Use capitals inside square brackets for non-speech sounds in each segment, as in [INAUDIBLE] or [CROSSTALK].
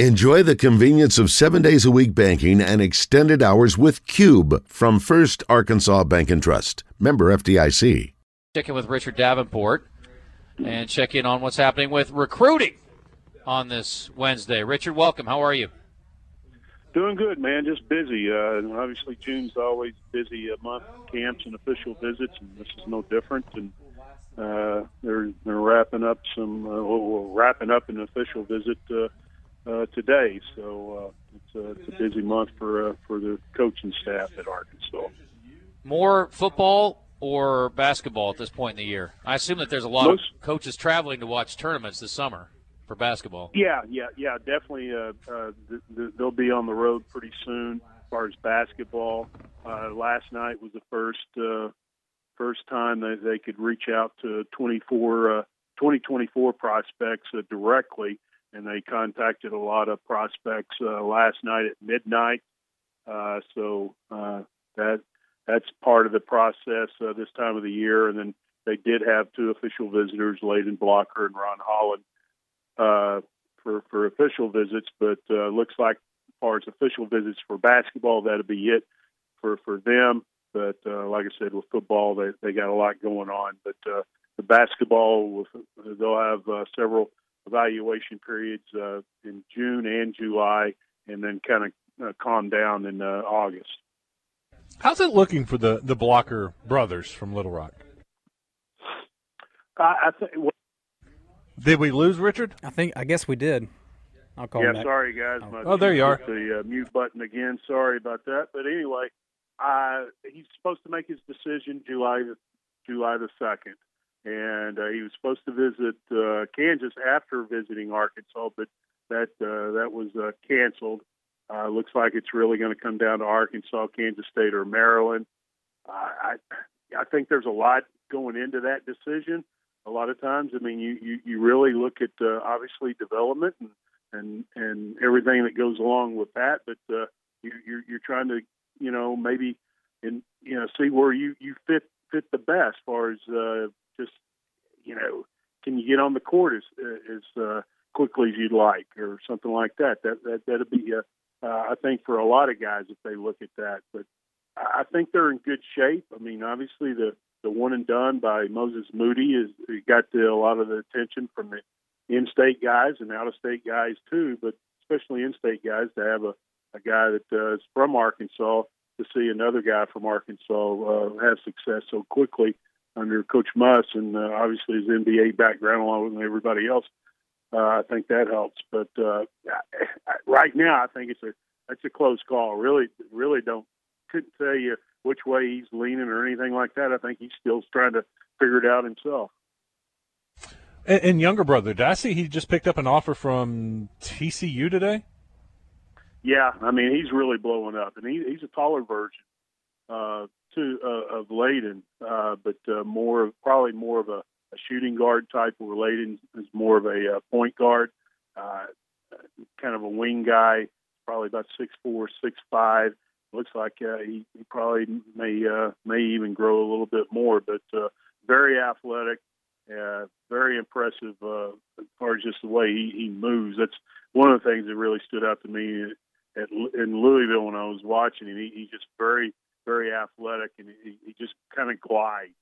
Enjoy the convenience of seven days a week banking and extended hours with Cube from First Arkansas Bank and Trust. Member FDIC. Check in with Richard Davenport and check in on what's happening with recruiting on this Wednesday. Richard, welcome. How are you? Doing good, man. Just busy. Uh, obviously, June's always busy uh, month, camps and official visits, and this is no different. And uh, they're they're wrapping up some, uh, well, wrapping up an official visit uh, uh, today. So uh, it's, a, it's a busy month for uh, for the coaching staff at Arkansas. More football or basketball at this point in the year? I assume that there's a lot Most, of coaches traveling to watch tournaments this summer for basketball. Yeah, yeah, yeah, definitely. Uh, uh, th- th- they'll be on the road pretty soon. As far as basketball, uh, last night was the first uh, first time that they could reach out to 24 uh, 2024 prospects uh, directly and they contacted a lot of prospects uh, last night at midnight. Uh, so uh, that that's part of the process uh, this time of the year. And then they did have two official visitors, Layden Blocker and Ron Holland, uh, for for official visits. But uh, looks like as far as official visits for basketball, that'll be it for for them. But uh, like I said, with football, they they got a lot going on. But uh, the basketball, they'll have uh, several evaluation periods uh, in June and July, and then kind of uh, calm down in uh, August. How's it looking for the the Blocker brothers from Little Rock? I, I think. Well, did we lose Richard? I think. I guess we did. I'll call. Yeah, sorry guys. Oh, oh there you are. The uh, mute button again. Sorry about that. But anyway, uh, he's supposed to make his decision July the July the second and uh, he was supposed to visit uh, Kansas after visiting Arkansas, but that uh, that was uh, canceled. Uh, looks like it's really going to come down to Arkansas, Kansas State, or Maryland. Uh, I I think there's a lot going into that decision. A lot of times, I mean, you you, you really look at uh, obviously development and and and everything that goes along with that, but uh, you, you're you're trying to you know maybe and you know see where you you fit fit the best as far as uh, just you know can you get on the court as as uh, quickly as you'd like or something like that. That that that'd be uh, uh, I think for a lot of guys if they look at that. But I think they're in good shape. I mean obviously the the one and done by Moses Moody is got the, a lot of the attention from the in-state guys and out-of-state guys too. But especially in-state guys to have a a guy that uh, is from Arkansas to see another guy from Arkansas uh, have success so quickly under Coach Muss, and uh, obviously his NBA background along with everybody else. Uh, I think that helps. But uh, right now, I think it's a that's a close call. Really, really don't couldn't tell you which way he's leaning or anything like that. I think he's still trying to figure it out himself. And, and younger brother, did I see he just picked up an offer from TCU today? Yeah, I mean he's really blowing up, and he, he's a taller version. Uh, to uh, of Layden, uh, but uh, more probably more of a, a shooting guard type. Where Layden is more of a uh, point guard, uh, kind of a wing guy, probably about six four, six five. Looks like uh, he, he probably may uh, may even grow a little bit more, but uh, very athletic, uh, very impressive uh, as far as just the way he, he moves. That's one of the things that really stood out to me at, in Louisville when I was watching him. He, he's just very very athletic, and he, he just kind of glides.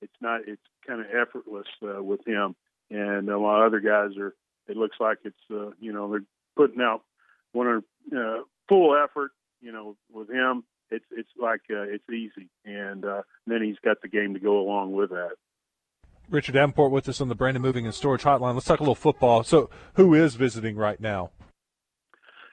It's not. It's kind of effortless uh, with him, and a lot of other guys are. It looks like it's uh, you know they're putting out one uh, full effort. You know, with him, it's it's like uh, it's easy, and uh, then he's got the game to go along with that. Richard Davenport with us on the Brandon Moving and Storage Hotline. Let's talk a little football. So, who is visiting right now?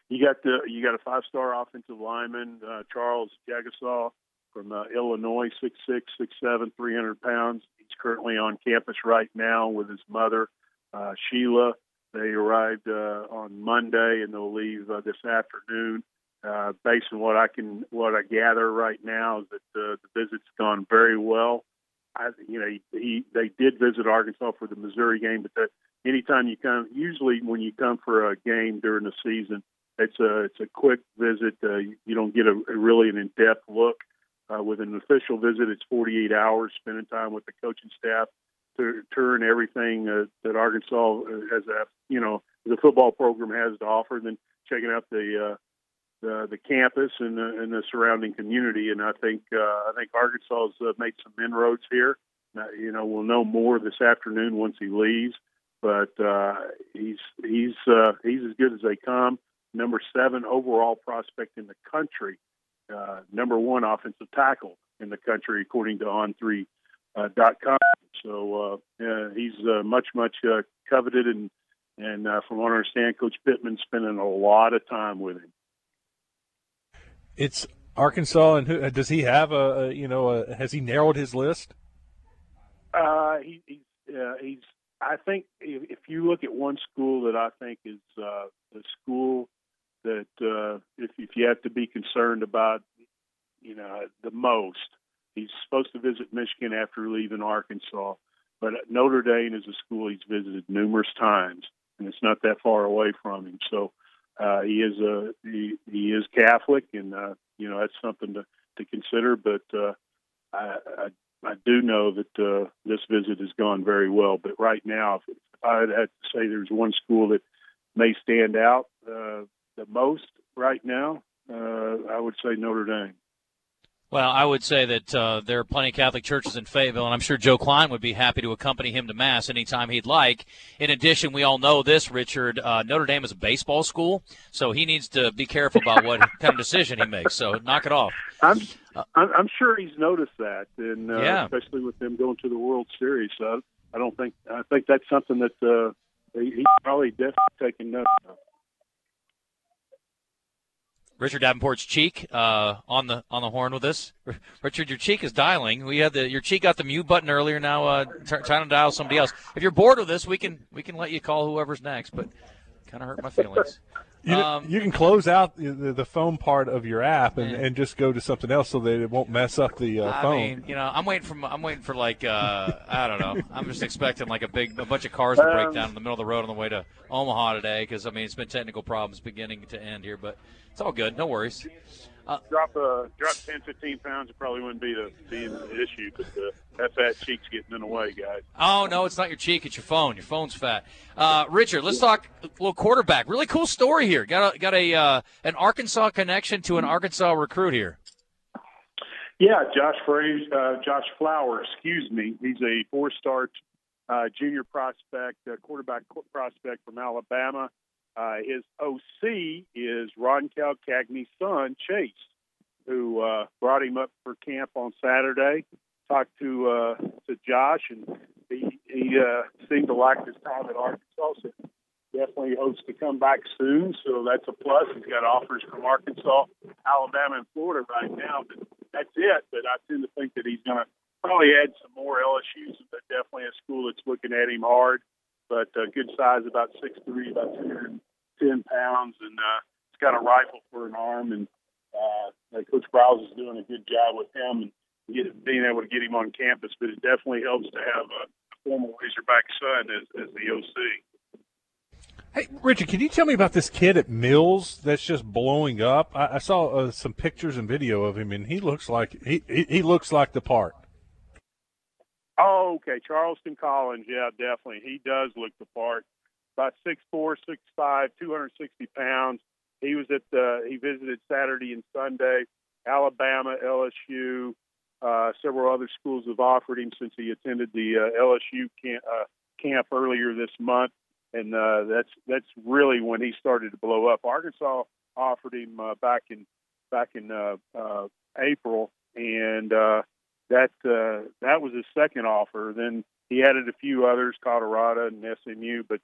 You got the you got a five star offensive lineman uh, Charles Jagusah from uh, Illinois, six six six seven, three hundred pounds. He's currently on campus right now with his mother uh, Sheila. They arrived uh, on Monday and they'll leave uh, this afternoon. Uh, based on what I can what I gather right now is that uh, the visit's gone very well. I, you know, he, he they did visit Arkansas for the Missouri game, but that anytime you come, usually when you come for a game during the season, it's a it's a quick visit. Uh, you, don't get a, a really an in-depth look. Uh, with an official visit, it's 48 hours spending time with the coaching staff to turn everything uh, that Arkansas has, uh, you know, the football program has to offer, and then checking out the uh, the, the campus and the, and the surrounding community. And I think uh, I think Arkansas has uh, made some inroads here. Now, you know, we'll know more this afternoon once he leaves. But uh, he's he's uh, he's as good as they come. Number seven overall prospect in the country. Uh, number one offensive tackle in the country, according to On3 uh, dot com. So uh, he's uh, much much uh, coveted, and and uh, from what I understand, Coach Pittman's spending a lot of time with him. It's Arkansas, and who, does he have a, you know a, has he narrowed his list? Uh, he, he's uh, he's. I think if, if you look at one school that I think is uh, the school that uh, if, if you have to be concerned about, you know, the most, he's supposed to visit Michigan after leaving Arkansas. But Notre Dame is a school he's visited numerous times, and it's not that far away from him. So uh, he is a he, he is Catholic, and uh, you know that's something to to consider. But uh, I, I I do know that uh, this visit has gone very well. But right now, if I had to say there's one school that may stand out uh, the most right now, uh, I would say Notre Dame. Well, I would say that uh, there are plenty of Catholic churches in Fayetteville, and I'm sure Joe Kleine would be happy to accompany him to Mass anytime he'd like. In addition, we all know this, Richard. Uh, Notre Dame is a baseball school, so he needs to be careful about what [LAUGHS] kind of decision he makes. So knock it off. I'm, I'm sure he's noticed that, and uh, yeah. especially with them going to the World Series. So I don't think I think that's something that uh, he's probably definitely taking note of. Richard Davenport's cheek uh, on the on the horn with us. [LAUGHS] Richard, your cheek is dialing. We had the your cheek got the mute button earlier. Now uh, t- trying to dial somebody else. If you're bored with this, we can we can let you call whoever's next. But kind of hurt my feelings. You, um, you can close out the, the, phone part of your app and, and just go to something else so that it won't mess up the uh, I phone. Mean, you know, I'm waiting for I'm waiting for like uh, I don't know. [LAUGHS] I'm just expecting like a big a bunch of cars to break down in the middle of the road on the way to Omaha today because I mean it's been technical problems beginning to end here, but it's all good. No worries. Uh, drop uh, drop 10, 15 pounds, it probably wouldn't be the, be the issue, but the, that fat cheek's getting in the way, guys. Oh, no, it's not your cheek, it's your phone. Your phone's fat. Uh, Richard, let's talk a little quarterback. Really cool story here. Got a, got a uh, an Arkansas connection to an Arkansas recruit here. Yeah, Josh Frazier, uh, Josh Flower, excuse me. He's a four-star uh, junior prospect, uh, quarterback prospect from Alabama. Uh, his OC is Ron Calcagni's son, Chase, who uh, brought him up for camp on Saturday. Talked to uh, to Josh, and he he uh, seemed to like his time at Arkansas. So definitely hopes to come back soon. So that's a plus. He's got offers from Arkansas, Alabama, and Florida right now. But that's it. But I tend to think that he's going to probably add some more LSU's, but definitely a school that's looking at him hard but uh, good size, about six three, about 210 pounds, and uh, he's got a rifle for an arm. And uh, Coach Briles is doing a good job with him and get, being able to get him on campus. But it definitely helps to have a former Razorback son as, as the OC. Hey, Richard, can you tell me about this kid at Mills that's just blowing up? I, I saw uh, some pictures and video of him, and he looks like he, he, he looks like the part. Oh, okay. Charleston Collins, yeah, definitely. He does look the part. About six four, six five, two hundred sixty pounds. He was at the. He visited Saturday and Sunday. Alabama, LSU, uh, several other schools have offered him since he attended the uh, LSU camp, uh, camp earlier this month, and uh, that's that's really when he started to blow up. Arkansas offered him uh, back in back in uh, uh, April, and uh, that uh, that was his second offer. Then he added a few others, Colorado and SMU. But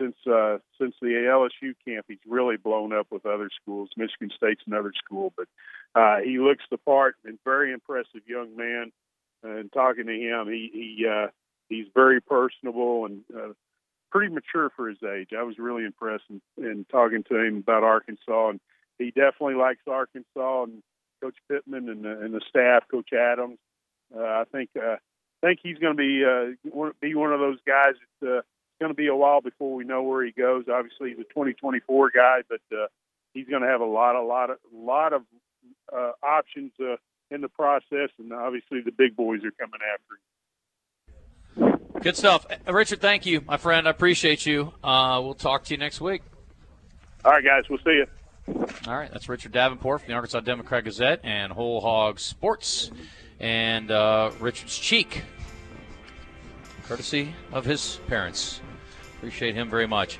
since uh, since the LSU camp, he's really blown up with other schools. Michigan State's another school, but uh, he looks the part and very impressive young man. And talking to him, he he uh, he's very personable and uh, pretty mature for his age. I was really impressed in, in talking to him about Arkansas, and he definitely likes Arkansas and Coach Pittman and, uh, and the staff, Coach Adams. Uh, I think uh, think he's going to be uh, be one of those guys. It's uh, going to be a while before we know where he goes. Obviously, he's a 2024 guy, but uh, he's going to have a lot, a lot, a lot of uh, options uh, in the process, and obviously the big boys are coming after him. Good stuff. Uh, Richard, thank you, my friend. I appreciate you. Uh, we'll talk to you next week. All right, guys. We'll see you. All right. That's Richard Davenport from the Arkansas Democrat Gazette and Whole Hog Sports and uh, Richard's cheek, courtesy of his parents. Appreciate him very much.